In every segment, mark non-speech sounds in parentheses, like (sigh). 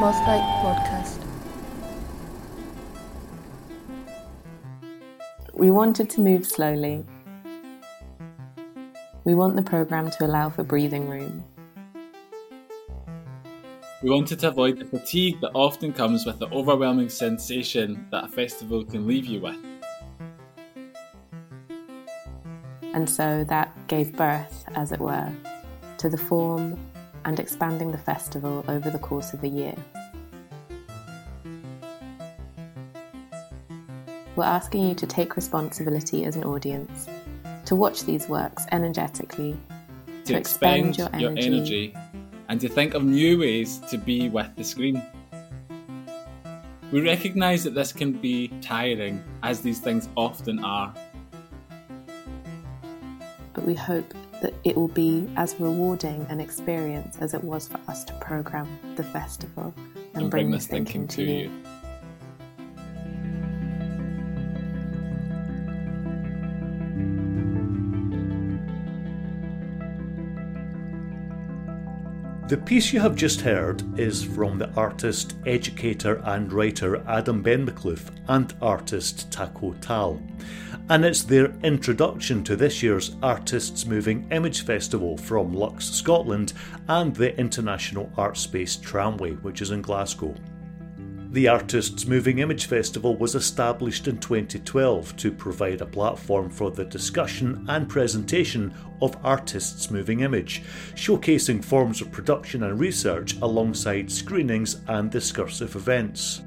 Mothlight podcast. We wanted to move slowly. We want the programme to allow for breathing room. We wanted to avoid the fatigue that often comes with the overwhelming sensation that a festival can leave you with. And so that gave birth, as it were, to the form and expanding the festival over the course of a year. We're asking you to take responsibility as an audience, to watch these works energetically, to, expend, your, energy, your energy, and to think of new ways to be with the screen. We recognise that this can be tiring, as these things often are. But we hope that it will be as rewarding an experience as it was for us to program the festival and, and bring, bring this thinking, thinking to you. you. The piece you have just heard is from the artist, educator, and writer Adam Benmakhlouf and artist Taqi Taal, and it's their introduction to this year's Artists Moving Image Festival from Lux, Scotland, and the International Art Space Tramway, which is in Glasgow. The Artists Moving Image Festival was established in 2012 to provide a platform for the discussion and presentation of artists' moving image, showcasing forms of production and research alongside screenings and discursive events.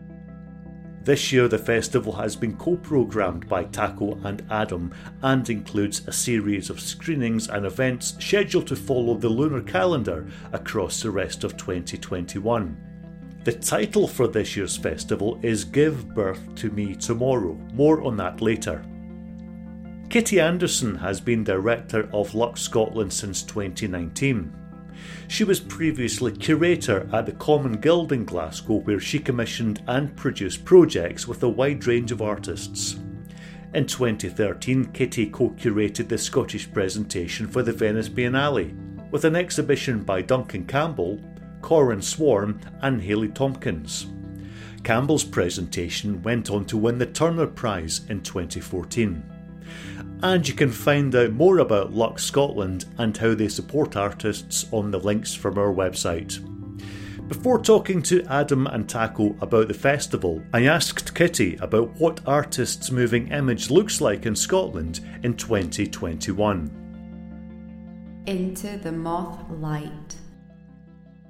This year, the festival has been co programmed by Taqi and Adam and includes a series of screenings and events scheduled to follow the lunar calendar across the rest of 2021. The title for this year's festival is Give Birth to Me Tomorrow. More on that later. Kitty Anderson has been director of Lux Scotland since 2019. She was previously curator at the Common Guild in Glasgow, where she commissioned and produced projects with a wide range of artists. In 2013, Kitty co curated the Scottish presentation for the Venice Biennale, with an exhibition by Duncan Campbell Corin Sworn, and Hayley Tompkins. Campbell's presentation went on to win the Turner Prize in 2014. And you can find out more about Lux Scotland and how they support artists on the links from our website. Before talking to Adam and Taqi about the festival, I asked Kitty about what Artists Moving Image looks like in Scotland in 2021. Into the Moth Light.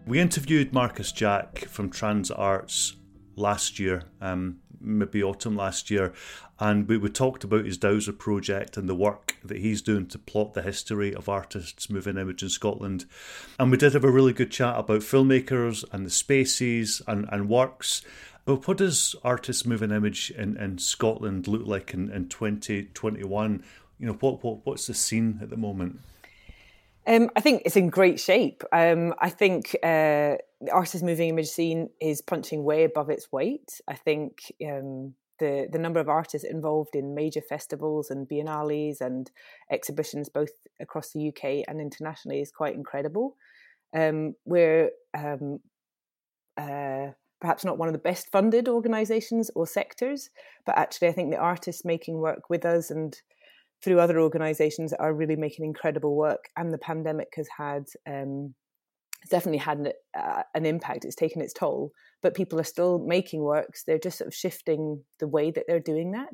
We interviewed Marcus Jack from Trans Arts last year, um, maybe autumn last year, and we, we talked about his Dowser project and the work that he's doing to plot the history of artists moving image in Scotland. And we did have a really good chat about filmmakers and the spaces and, and works. But what does artists moving image in, in Scotland look like in, in 2021? You know, what, what what's the scene at the moment? Um, I think it's in great shape. Um, I think uh, the artist moving image scene is punching way above its weight. I think um, the the number of artists involved in major festivals and biennales and exhibitions, both across the UK and internationally, is quite incredible. Um, we're um, uh, perhaps not one of the best funded organisations or sectors, but actually, I think the artists making work with us and through other organisations are really making incredible work. And the pandemic has had um, definitely had an, uh, an, impact. It's taken its toll, but people are still making works. They're just sort of shifting the way that they're doing that.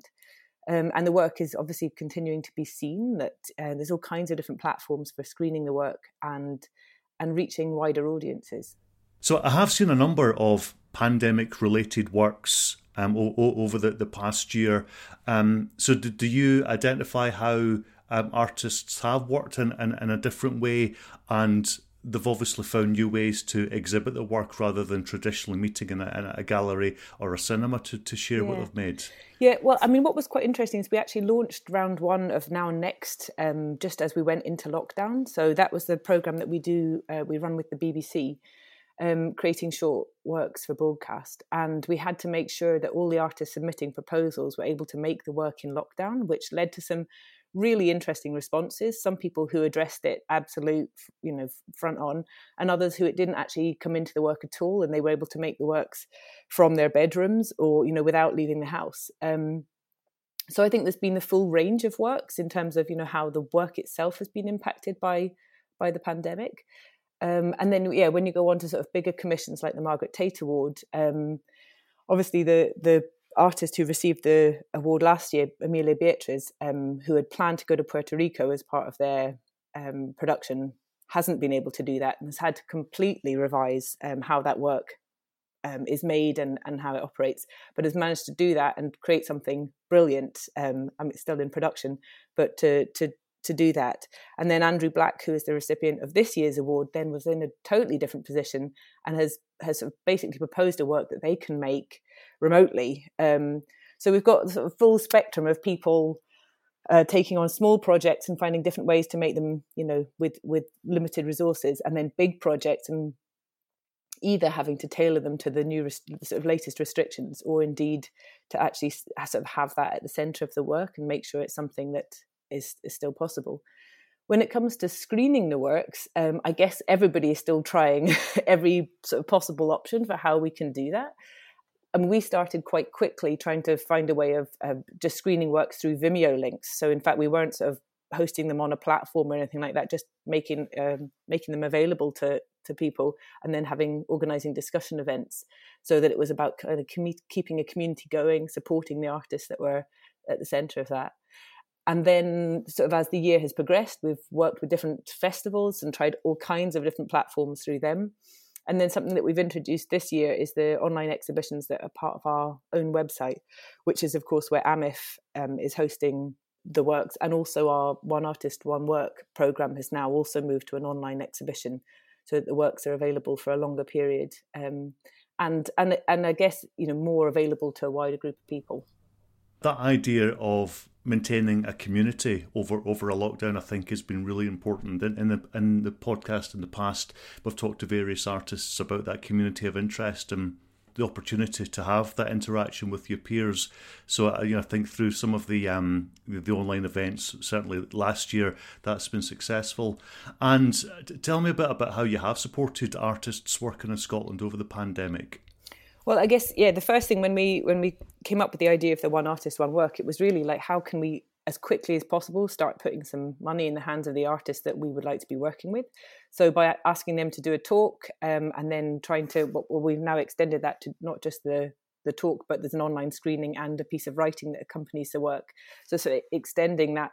Um, and the work is obviously continuing to be seen. That uh, there's all kinds of different platforms for screening the work and and reaching wider audiences. So I have seen a number of pandemic related works um, o- over the, the past year. Um, so, do, do you identify how um, artists have worked in, in, in, a different way and they've obviously found new ways to exhibit their work rather than traditionally meeting in a, in a gallery or a cinema to, to share yeah. what they've made? Yeah, well, I mean, what was quite interesting is we actually launched round one of Now Next um, just as we went into lockdown. So that was the program that we do, uh, we run with the BBC um, creating short works for broadcast. And we had to make sure that all the artists submitting proposals were able to make the work in lockdown, which led to some really interesting responses. Some people who addressed it absolute, you know, front on, and others who it didn't actually come into the work at all, and they were able to make the works from their bedrooms or you know without leaving the house. Um, so I think there's been a full range of works in terms of you know how the work itself has been impacted by by the pandemic. Um, and then yeah, when you go on to sort of bigger commissions like the Margaret Tait Award, um, obviously the the artist who received the award last year, Emilia Beatriz, um, who had planned to go to Puerto Rico as part of their um, production, hasn't been able to do that and has had to completely revise um, how that work um, is made and, and how it operates, but has managed to do that and create something brilliant. Um, I mean, it's still in production, but to to to do that. And then Andrew Black, who is the recipient of this year's award, then was in a totally different position and has has sort of basically proposed a work that they can make remotely. Um, so we've got sort of full spectrum of people uh, taking on small projects and finding different ways to make them, you know, with with limited resources, and then big projects and either having to tailor them to the new sort of latest restrictions or indeed to actually sort of have that at the center of the work and make sure it's something that is, is still possible. When it comes to screening the works um, i guess everybody is still trying (laughs) every sort of possible option for how we can do that. And we started quite quickly trying to find a way of uh, just screening works through vimeo links. So in fact we weren't sort of hosting them on a platform or anything like that just making um, making them available to to people and then having organizing discussion events so that it was about kind of com- keeping a community going supporting the artists that were at the center of that and then sort of as the year has progressed we've worked with different festivals and tried all kinds of different platforms through them and then something that we've introduced this year is the online exhibitions that are part of our own website which is of course where amif um, is hosting the works and also our one artist one work program has now also moved to an online exhibition so that the works are available for a longer period um, and and and I guess you know more available to a wider group of people. That idea of maintaining a community over over a lockdown, I think, has been really important. In, in the in the podcast in the past, we've talked to various artists about that community of interest and the opportunity to have that interaction with your peers. So uh, you know, I think through some of the um, the online events, certainly last year, that's been successful. And tell me a bit about how you have supported artists working in Scotland over the pandemic. Well, I guess yeah. The first thing when we when we came up with the idea of the one artist, one work, it was really like how can we as quickly as possible start putting some money in the hands of the artists that we would like to be working with. So by asking them to do a talk um, and then trying to, well, we've now extended that to not just the the talk, but there's an online screening and a piece of writing that accompanies the work. So, so extending that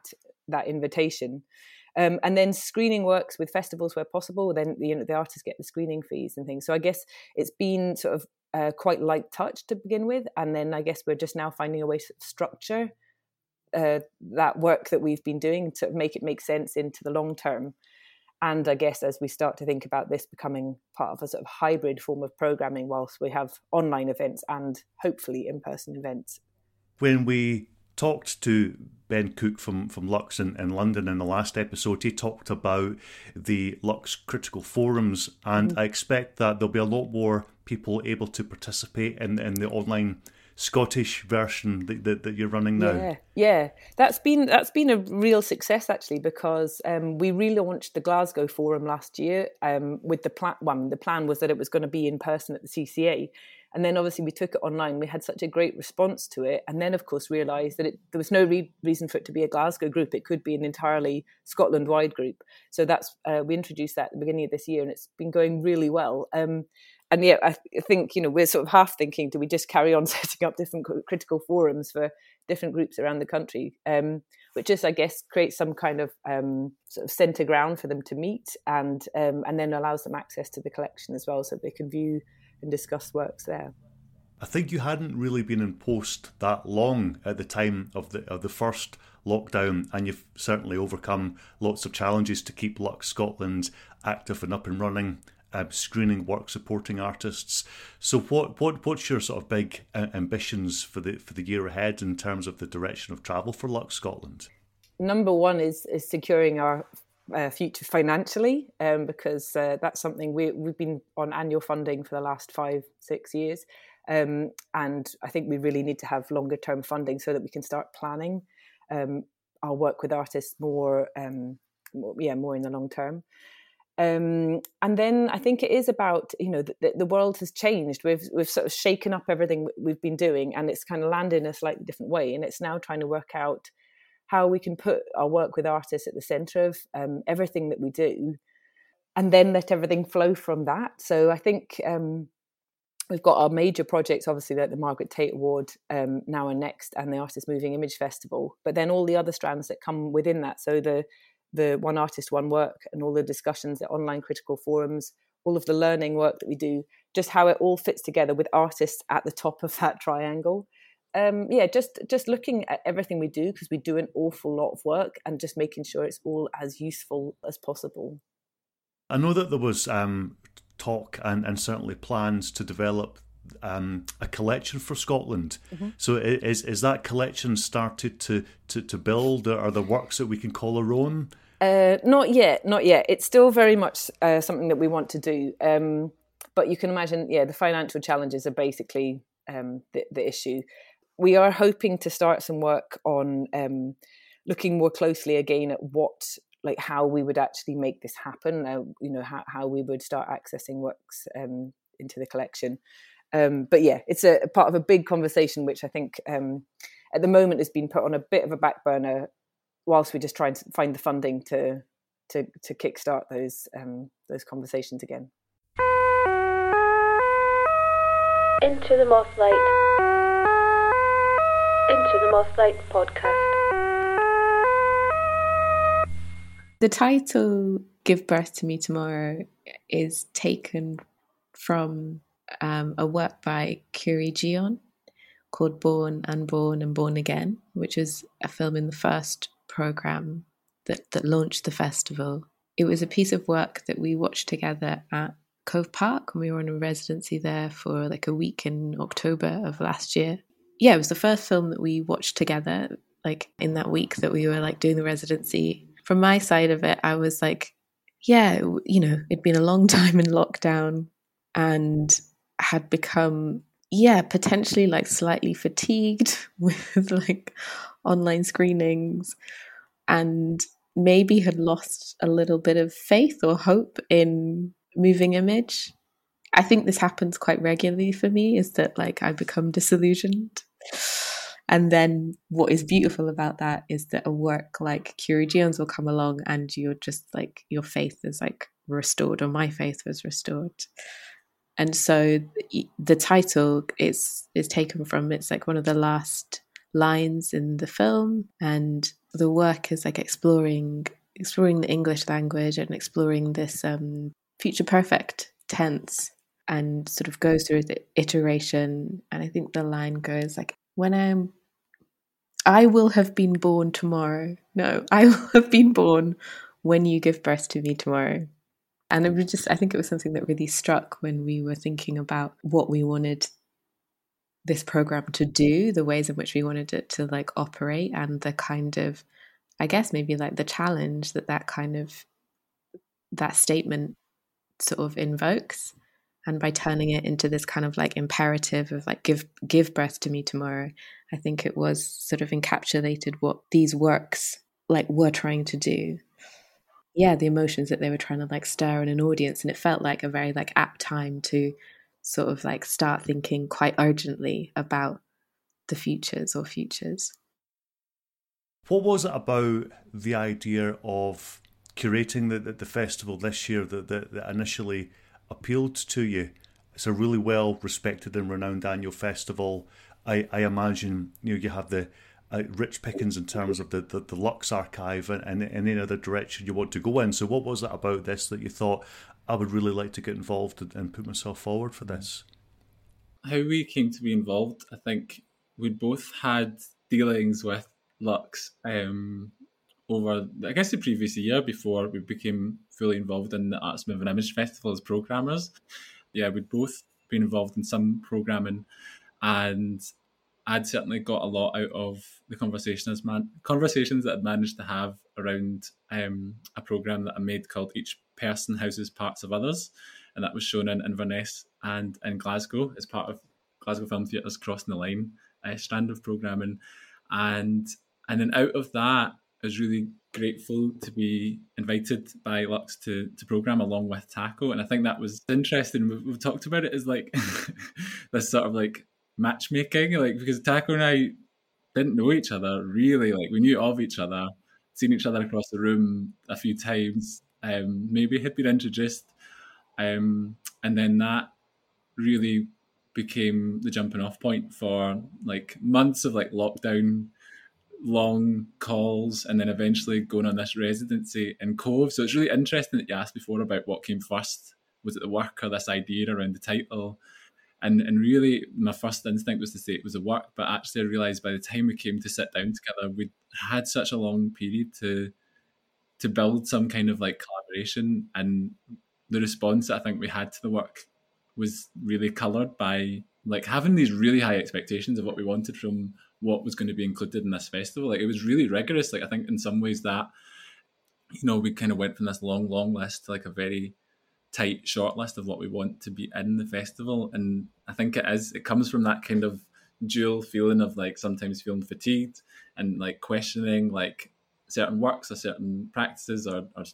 that invitation. Um, and then screening works with festivals where possible. Then you know, the artists get the screening fees and things. So I guess it's been sort of uh, quite light touch to begin with, and then I guess we're just now finding a way to structure uh, that work that we've been doing to make it make sense into the long term. And I guess as we start to think about this becoming part of a sort of hybrid form of programming, whilst we have online events and hopefully in person events. When we talked to Ben Cook from, from Lux in, in London in the last episode, he talked about the Lux Critical Forums, and mm-hmm. I expect that there'll be a lot more people able to participate in, in the online Scottish version that, that, that, you're running now. Yeah, yeah, that's been that's been a real success actually because um, we relaunched the Glasgow Forum last year um, with the plan. One, the plan was that it was going to be in person at the CCA, and then obviously we took it online. We had such a great response to it, and then of course realised that it, there was no re- reason for it to be a Glasgow group. It could be an entirely Scotland-wide group. So that's uh, we introduced that at the beginning of this year, and it's been going really well. Um, and yeah, I think you know we're sort of half thinking: do we just carry on (laughs) setting up different critical forums for different groups around the country, um, which just I guess creates some kind of um, sort of centre ground for them to meet, and um, and then allows them access to the collection as well, so they can view and discuss works there. I think you hadn't really been in post that long at the time of the of the first lockdown, and you've certainly overcome lots of challenges to keep Lux Scotland active and up and running uh, screening work, supporting artists. So, what what what's your sort of big uh, ambitions for the for the year ahead in terms of the direction of travel for Lux Scotland? Number one is is securing our uh, future financially, um, because uh, that's something we we've been on annual funding for the last five six years, um, and I think we really need to have longer term funding so that we can start planning. Um, I'll work with artists more, um, more yeah, more in the long term. Um, and then I think it is about you know the, the, world has changed. We've we've sort of shaken up everything we've been doing, and it's kind of landed in a slightly different way. And it's now trying to work out how we can put our work with artists at the center of um, everything that we do, and then let everything flow from that. So I think um, we've got our major projects, obviously, like the Margaret Tait Award um, now and next, and the Artist Moving Image Festival. But then all the other strands that come within that. So the the one artist, one work, and all the discussions, the online critical forums, all of the learning work that we do, just how it all fits together with artists at the top of (laughs) that triangle. Um, yeah, just just looking at everything we do because we do an awful lot of work and just making sure it's all as useful as possible. I know that there was um, talk and, and certainly plans to develop um, a collection for Scotland. Mm-hmm. So is is that collection started to, to, to build? Are the works that we can call our own? Uh, not yet, not yet. It's still very much uh, something that we want to do. Um, but you can imagine, yeah, the financial challenges are basically um, the, the, issue. We are hoping to start some work on um, looking more closely again at what, like, how we would actually make this happen. Uh, you know, how, how we would start accessing works um, into the collection. Um, but yeah, it's a, a, part of a big conversation, which I think um, at the moment has been put on a bit of a back burner whilst we just try and find the funding to to to kickstart those um, those conversations again. Into the Mothlight. Into the Mothlight podcast. The title "Give Birth to Me Tomorrow" is taken from um, a work by Kiri Jion called Born, Unborn, and Born Again, which is a film in the first program that, that launched the festival. It was a piece of work that we watched together at Cove Park and we were on a residency there for like a week in October of last year. Yeah, it was the first film that we watched together, like in that week that we were like doing the residency. From my side of it, I was like, yeah, you know, it'd been a long (laughs) time in lockdown and had become yeah potentially like slightly fatigued (laughs) with like online screenings and maybe had lost a little bit of faith or hope in moving image. I think this happens quite regularly for me is that like i become disillusioned. And then what is beautiful about that is that a work like Kiri Jion's will come along and you're just like your faith is like restored or my faith was restored and so the title is is taken from it's like one of the last lines in the film. And the work is like exploring exploring the english language and exploring this um, future perfect tense and sort of goes through the iteration. And i think the line goes like when i'm i will have been born tomorrow. No i will have been born when you give birth to me tomorrow and it was just, I think it was something that really struck when we were thinking about what we wanted this program to do, the ways in which we wanted it to like operate, and the kind of, I guess, maybe like the challenge that that kind of, that statement sort of invokes. And by turning it into this kind of like imperative of like give give birth to me tomorrow, I think it was sort of encapsulated what these works like were trying to do yeah the emotions that they were trying to like stir in an audience and it felt like a very like apt time to sort of like start thinking quite urgently about the futures or futures. What was it about the idea of curating the, the, the festival this year that, that, that initially appealed to you? It's a really well respected and renowned annual festival. I, I imagine you know you have the uh, rich pickings in terms of the, the, the Lux archive and, and, and any other direction you want to go in. So, what was it about this that you thought I would really like to get involved and put myself forward for this? How we came to be involved, I think we both had dealings with Lux um, over, I guess, the previous year before we became fully involved in the Arts Moving Image Festival as programmers. Yeah, we'd both been involved in some programming and I'd certainly got a lot out of the conversations man conversations that I'd managed to have around um, a program that I made called "Each Person Houses Parts of Others," and that was shown in Inverness and in Glasgow as part of Glasgow Film Theatre's Crossing the Line uh, strand of programming, and and then out of that I was really grateful to be invited by Lux to to program along with Taqi, and I think that was interesting. We've, we've talked about it as like (laughs) this sort of like matchmaking, like because Taqi and I didn't know each other really, like we knew of each other, seen each other across the room a few times, um, maybe had been introduced, um, and then that really became the jumping off point for like months of like lockdown long calls and then eventually going on this residency in Cove. So it's really interesting that you asked before about what came first. Was it the work or this idea around the title? And and really my first instinct was to say it was a work, but actually I realised by the time we came to sit down together, we had such a long period to to build some kind of like collaboration and the response I think we had to the work was really coloured by like having these really high expectations of what we wanted from what was going to be included in this festival. Like it was really rigorous. Like I think in some ways that you know we kind of went from this long, long list to like a very tight shortlist of what we want to be in the festival. And I think it is. It comes from that kind of dual feeling of like sometimes feeling fatigued and like questioning like certain works or certain practices or, or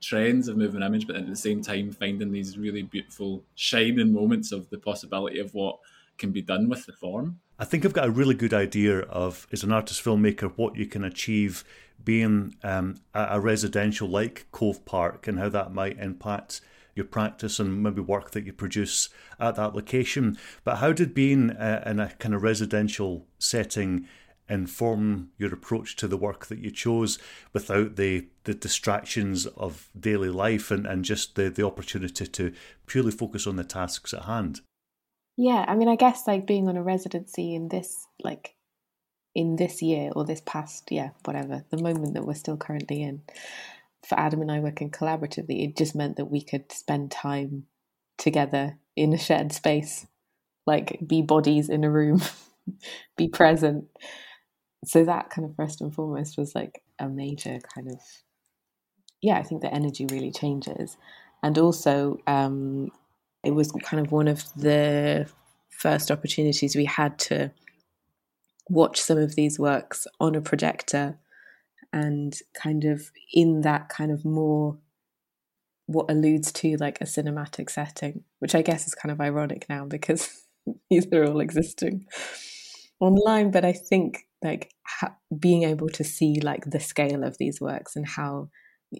trends of moving image, but at the same time finding these really beautiful shining moments of the possibility of what can be done with the form. I think I've got a really good idea of, as an artist filmmaker, what you can achieve being um, a residential like Cove Park and how that might impact your practice and maybe work that you produce at that location. But how did being uh, in a kind of residential setting inform your approach to the work that you chose without the the distractions of daily life and, and just the, the opportunity to purely focus on the tasks at hand? Yeah, I mean, I guess like being on a residency in this, like, in this year or this past, yeah, whatever, the moment that we're still currently in, for Adam and I working collaboratively, it just meant that we could spend time together in a shared space, like be bodies in a room, (laughs) be present. So that kind of first and foremost was like a major kind of, yeah, I think the energy really changes. And also, um, it was kind of one of the first opportunities we had to watch some of these works on a projector and kind of in that kind of more what alludes to like a cinematic setting, which I guess is kind of ironic now because (laughs) these are all existing online. But I think like ha- being able to see like the scale of these works and how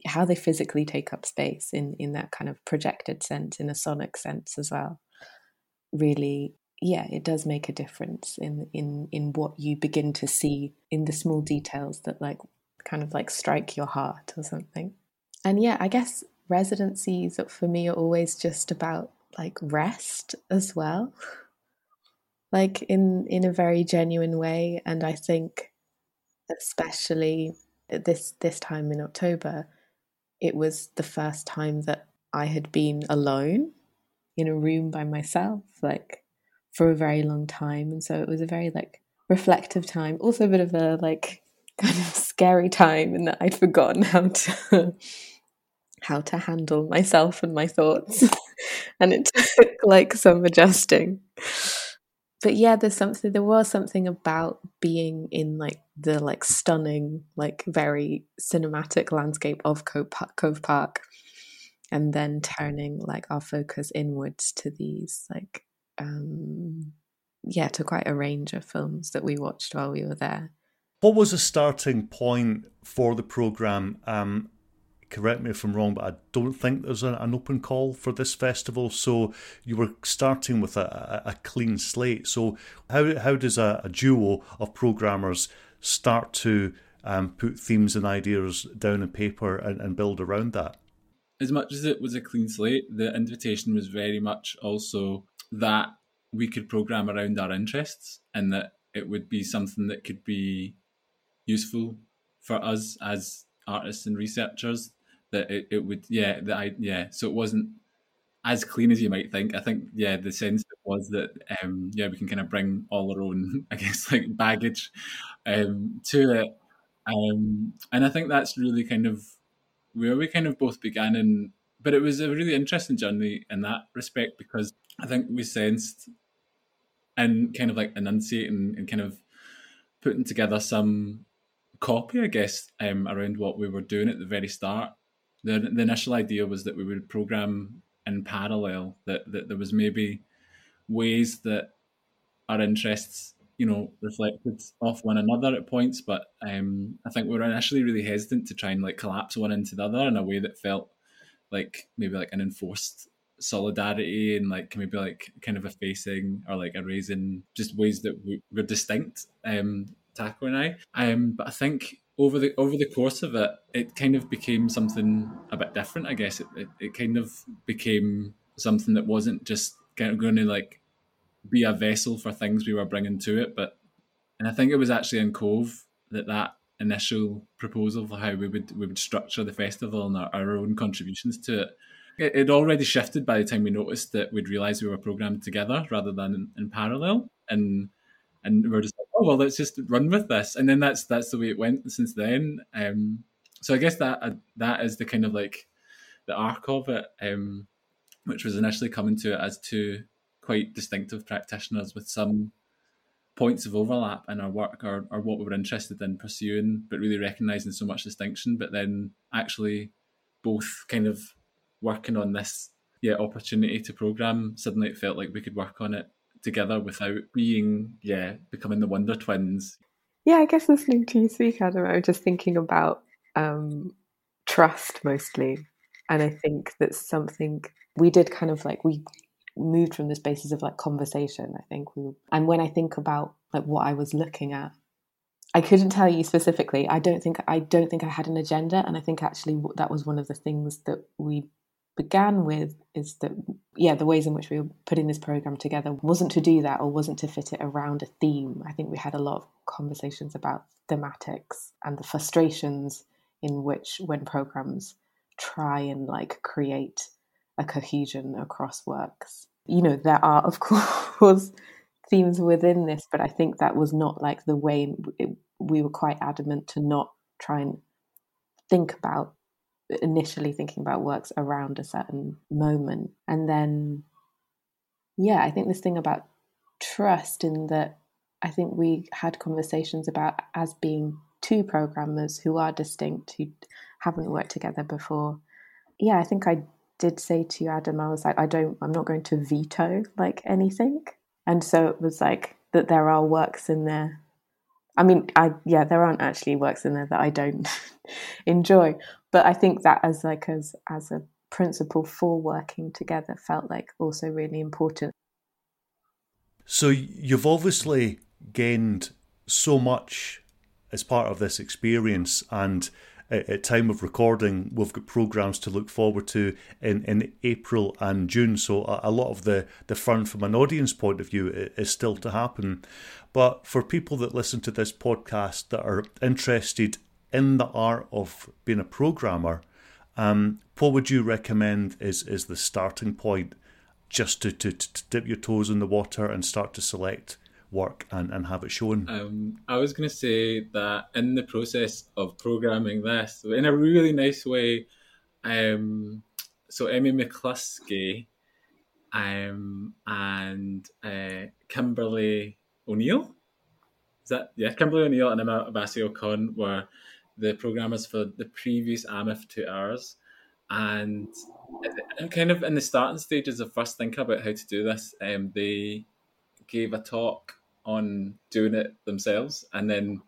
how they physically take up space in in that kind of projected sense in a sonic sense as well. Really yeah it does make a difference in in in what you begin to see in the small details that like kind of like strike your heart or something. And yeah i guess residencies for me are always just about like rest as well. Like in in a very genuine way and i think especially this this time in october it was the first time that I had been alone in a room by myself, like for a very long time. And so it was a very like reflective time, also a bit of a like (laughs) kind of scary time in that I'd forgotten how to (laughs) how to handle myself and my thoughts. (laughs) and it took like some adjusting but yeah, there's something. There was something about being in like the like stunning, like very cinematic landscape of Cove Park, and then turning like our focus inwards to these like, um yeah, to quite a range of films that we watched while we were there. What was the starting point for the program? Um, correct me if I'm wrong, but I don't think there's a, an open call for this festival. So you were starting with a, a, clean slate. So how how does a, a duo of programmers start to um, put themes and ideas down on paper and, and build around that? As much as it was a clean slate, the invitation was very much also that we could program around our interests and that it would be something that could be useful for us as artists and researchers that it, it would yeah that I yeah so it wasn't as clean as you might think. I think yeah the sense was that um yeah we can kind of bring all our own (laughs) I guess like baggage um to it um and I think that's really kind of where we kind of both began and but it was a really interesting journey in that respect because I think we sensed and kind of like enunciating and kind of putting together some copy, I guess, um, around what we were doing at the very start. The, the initial idea was that we would program in parallel, that, that there was maybe ways that our interests, you know, reflected off one another at points. But um, I think we were initially really hesitant to try and like collapse one into the other in a way that felt like maybe like an enforced solidarity and like maybe like kind of effacing or like erasing just ways that we, were distinct um Taqi and I um but I think over the over the course of it it kind of became something a bit different I guess. It, it, it kind of became something that wasn't just kind of going to like be a vessel for things we were bringing to it but and I think it was actually in Cove that that initial proposal for how we would we would structure the festival and our, our own contributions to it it had already shifted by the time we noticed that we'd realised we were programmed together rather than in, in, parallel, and and we are just like, oh well, let's just run with this, and then that's that's the way it went since then. Um, so I guess that uh, that is the kind of like the arc of it, um, which was initially coming to it as two quite distinctive practitioners with some points of overlap in our work or, or what we were interested in pursuing, but really recognizing so much distinction, but then actually both kind of working on this yeah opportunity to program, suddenly it felt like we could work on it together without being yeah becoming the Wonder Twins. Yeah, I guess listening to you speak, Adam, I was just thinking about um, trust mostly, and I think that's something we did kind of like we moved from this basis of like conversation. I think we and when I think about like what I was looking at I couldn't tell you specifically. I don't think I don't think I had an agenda, and I think actually that was one of the things that we began with is that yeah the ways in which we were putting this program together wasn't to do that or wasn't to fit it around a theme. I think we had a lot of conversations about thematics and the frustrations in which when programs try and like create a cohesion across works. You know there are of (laughs) course themes within this but i think that was not like the way it, we were quite adamant to not try and think about initially thinking about works around a certain moment. And then, yeah, I think this thing about trust in that I think we had conversations about as being two programmers who are distinct, who haven't worked together before. Yeah, I think I did say to Adam, I was like, I don't, I'm not going to veto like anything. And so it was like that there are works in there. I mean, I, yeah, there aren't actually works in there that I don't (laughs) enjoy, but I think that as like as as a principle for working together felt like also really important. So you've obviously gained so much as part of this experience and at time of recording, we've got programs to look forward to in, in April and June. So a, a lot of the, the fun from an audience point of view is still to happen. But for people that listen to this podcast that are interested in the art of being a programmer, um, what would you recommend is is the starting point just to, to, to dip your toes in the water and start to select work and, and have it shown? Um, I was going to say that in the process of programming this, in a really nice way, um, so Emmy McCluskey um, and uh, Kimberly O'Neill, is that, yeah, Kimberly O'Neill and Emma Basio Khan were the programmers for the previous AMIF two hours. And kind of in the starting stages of first thinking about how to do this, um, they gave a talk on doing it themselves. And then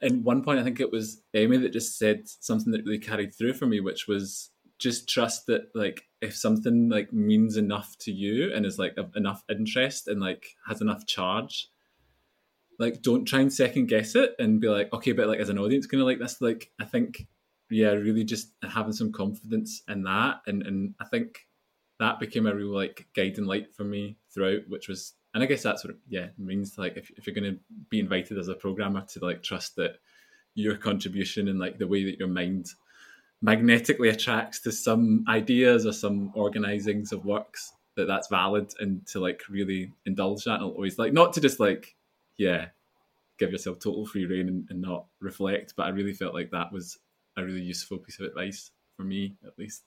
in one point, I think it was Amy that just said something that really carried through for me, which was just trust that like if something like means enough to you and is like enough interest and like has enough charge like don't try and second guess it and be like okay but like as an audience gonna like this like i think yeah really just having some confidence in that and and i think that became a real like guiding light for me throughout which was and i guess that's what yeah means like if, if you're going to be invited as a programmer to like trust that your contribution and like the way that your mind magnetically attracts to some ideas or some organizings of works that that's valid and to like really indulge that and always like not to just like yeah, give yourself total free reign and, and not reflect. But I really felt like that was a really useful piece of advice for me, at least.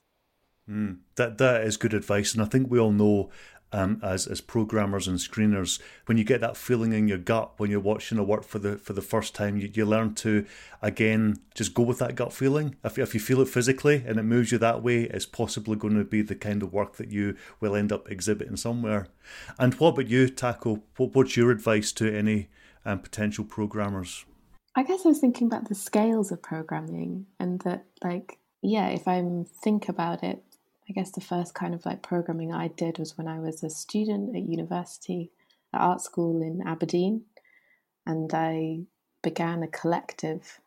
Mm, that that is good advice, and I think we all know um, as as programmers and screeners, when you get that feeling in your gut when you're watching a work for the for the first time, you, you learn to again just go with that gut feeling. If if you feel it physically and it moves you that way, it's possibly going to be the kind of work that you will end up exhibiting somewhere. And what about you, Taqi? What, what's your advice to any um, potential programmers? I guess I was thinking about the scales of programming and that, like, yeah, if I think about it, I guess the first kind of like programming I did was when I was a student at university at art school in Aberdeen, and I began a collective,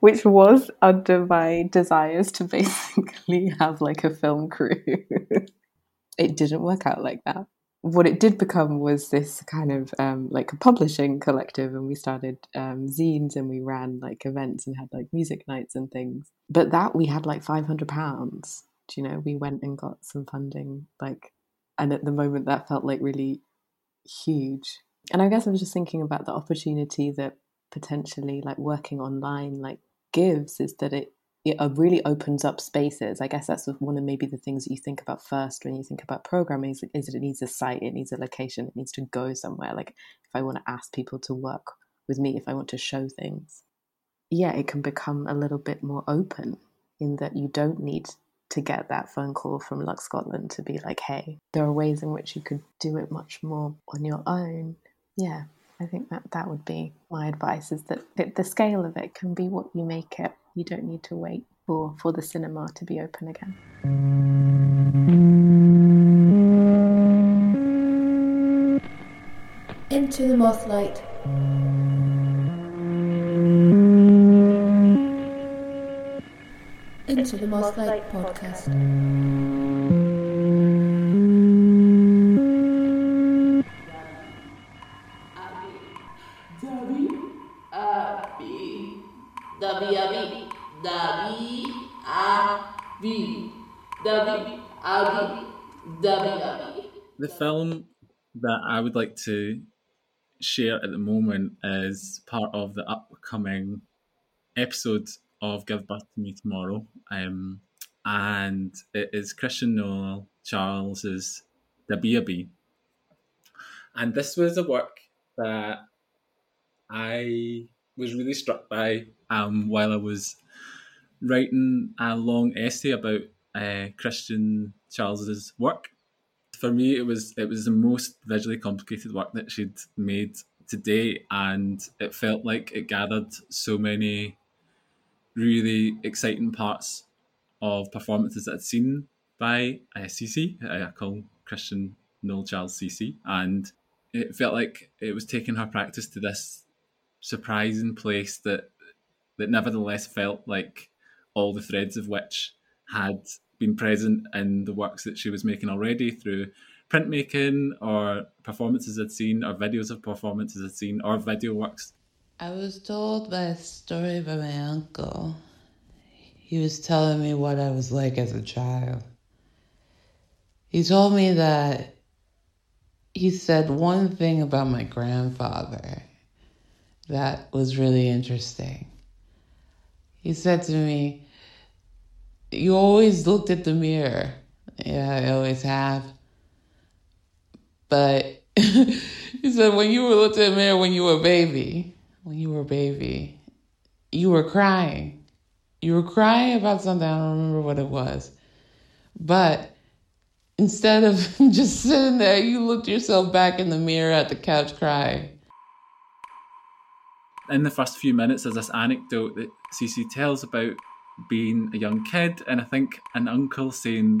which was under my desires to (laughs) basically have like a film crew. it didn't work out like that. What it did become was this kind of um, like a publishing collective, and we started um, zines and we ran like events and had like music nights and things. But that we had like five hundred pounds you know we went and got some funding like and at the moment that felt like really huge. And i guess i was just thinking about the opportunity that potentially like working online like gives is that it it uh, really opens up spaces. I guess that's one of maybe the things that you think about first when you think about programming is, is it needs a site it needs a location it needs to go somewhere. Like if i want to ask people to work with me if i want to show things yeah it can become a little bit more open in that you don't need to get that phone call from Lux Scotland to be like, hey, there are ways in which you could do it much more on your own. Yeah, I think that that would be my advice is that the scale of it can be what you make it. You don't need to wait for, for the cinema to be open again. Into the Mothlight. Into the Mothlight podcast. The film that I would like to share at the moment is part of the upcoming episode of Give Birth to Me Tomorrow. Um, and it is Christian Noelle Charles's Dabiabi. And this was a work that I was really struck by um, while I was writing a long essay about uh, Christian Charles's work. For me, it was it was the most visually complicated work that she'd made to date, and it felt like it gathered so many really exciting parts of performances that I'd seen by CC. I call Christian Noelle Charles CC, and it felt like it was taking her practice to this surprising place that that nevertheless felt like all the threads of which had been present in the works that she was making already through printmaking or performances I'd seen or videos of performances I'd seen or video works I was told by a story by my uncle. He was telling me what I was like as a child. He told me that he said one thing about my grandfather that was really interesting. He said to me, You always looked at the mirror. Yeah, I always have. But (laughs) he said, When you were looking at the mirror when you were a baby, when you were a baby, you were crying. You were crying about something, I don't remember what it was. But instead of (laughs) just sitting there, you looked yourself back in the mirror at the couch crying. In the first few minutes, there's this anecdote that Cece tells about being a young kid, and I think an uncle saying,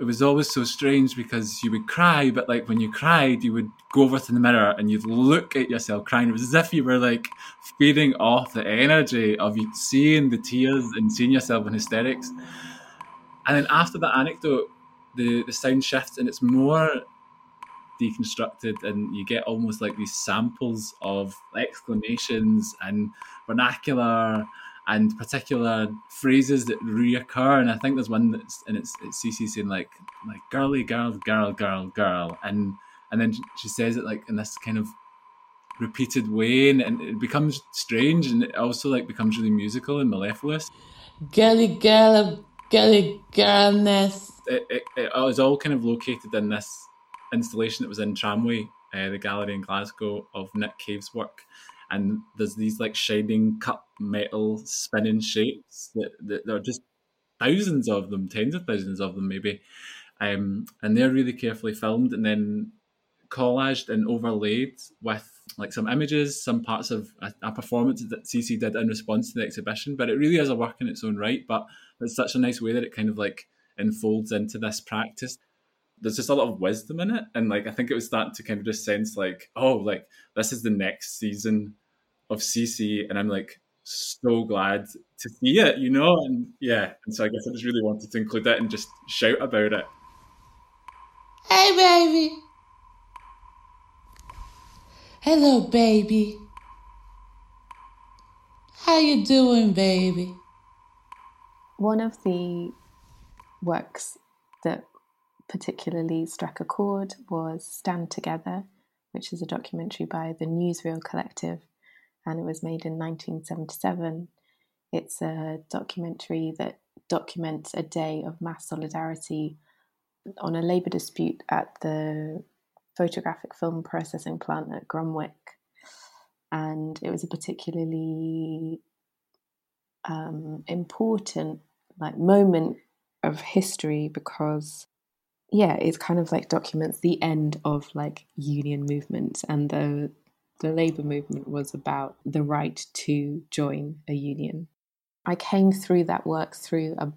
it was always so strange because you would cry, but like when you cried, you would go over to the mirror and you'd look at yourself crying. It was as if you were like feeding off the energy of you seeing the tears and seeing yourself in hysterics. And then after that anecdote, the, the sound shifts and it's more deconstructed and you get almost like these samples of exclamations and vernacular and particular phrases that reoccur. And I think there's one that's and it's it's Cece saying like like girly girl girl girl girl and and then she says it like in this kind of repeated way and, and it becomes strange and it also like becomes really musical and mellifluous. Girly girl on this. It, it, it was all kind of located in this installation that was in Tramway, uh, the gallery in Glasgow of Nick Cave's work. And there's these like shining cut metal spinning shapes that, that there are just thousands of them, tens of thousands of them maybe. Um, and they're really carefully filmed and then collaged and overlaid with like some images, some parts of a, a, performance that CC did in response to the exhibition. But it really is a work in its own right. But it's such a nice way that it kind of like enfolds into this practice. There's just a lot of wisdom in it, and like I think it was starting to kind of just sense like, oh, like this is the next season of CC, and I'm like so glad to see it, you know, and yeah, and so I guess I just really wanted to include it and just shout about it. Hey, baby. Hello, baby. How you doing, baby? One of the works that particularly struck a chord was Stand Together, which is a documentary by the Newsreel Collective, and it was made in 1977. It's a documentary that documents a day of mass solidarity on a labour dispute at the photographic film processing plant at Grunwick. And it was a particularly um, important like moment of history because yeah it kind of like documents the end of like union movements and the the labor movement was about the right to join a union. I came through that work through a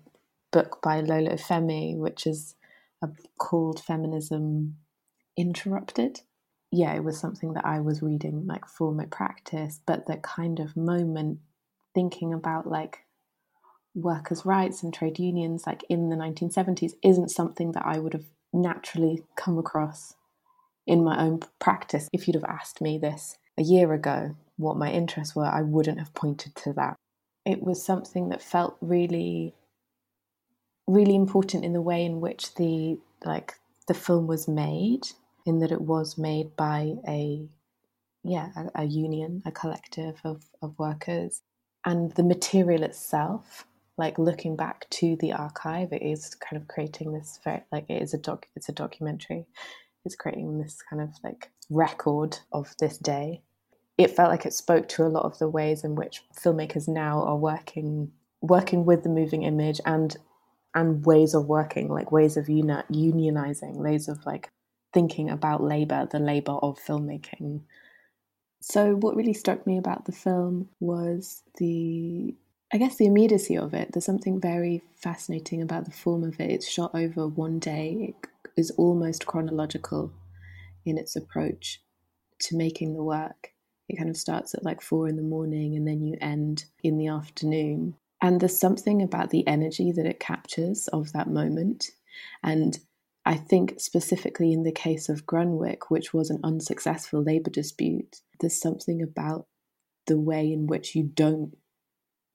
book by Lola Olufemi which is called feminism interrupted. Yeah it was something that i was reading like for my practice but that kind of moment thinking about like workers' rights and trade unions, like in the 1970s, isn't something that I would have naturally come across in my own practice. If you'd have asked me this a year ago, what my interests were, I wouldn't have pointed to that. It was something that felt really, really important in the way in which the like the film was made, in that it was made by a yeah a, a union, a collective of, of workers, and the material itself like looking back to the archive, it is kind of creating this very like it is a doc it's a documentary. It's creating this kind of like record of this day. It felt like it spoke to a lot of the ways in which filmmakers now are working working with the moving image and and ways of working, like ways of uni- unionizing, ways of like thinking about labor, the labor of filmmaking. So, what really struck me about the film was the I guess the immediacy of it, there's something very fascinating about the form of it. It's shot over one day, it is almost chronological in its approach to making the work. It kind of starts at like four in the morning and then you end in the afternoon. And there's something about the energy that it captures of that moment. And I think specifically in the case of Grunwick, which was an unsuccessful labour dispute, there's something about the way in which you don't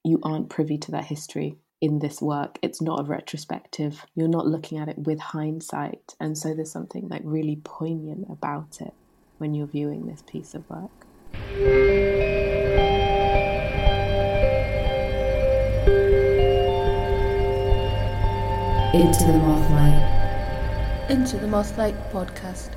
you aren't privy to that history in this work. It's not a retrospective. You're not looking at it with hindsight. And so there's something like really poignant about it when you're viewing this piece of work. Into the Mothlight. Into the Mothlight podcast.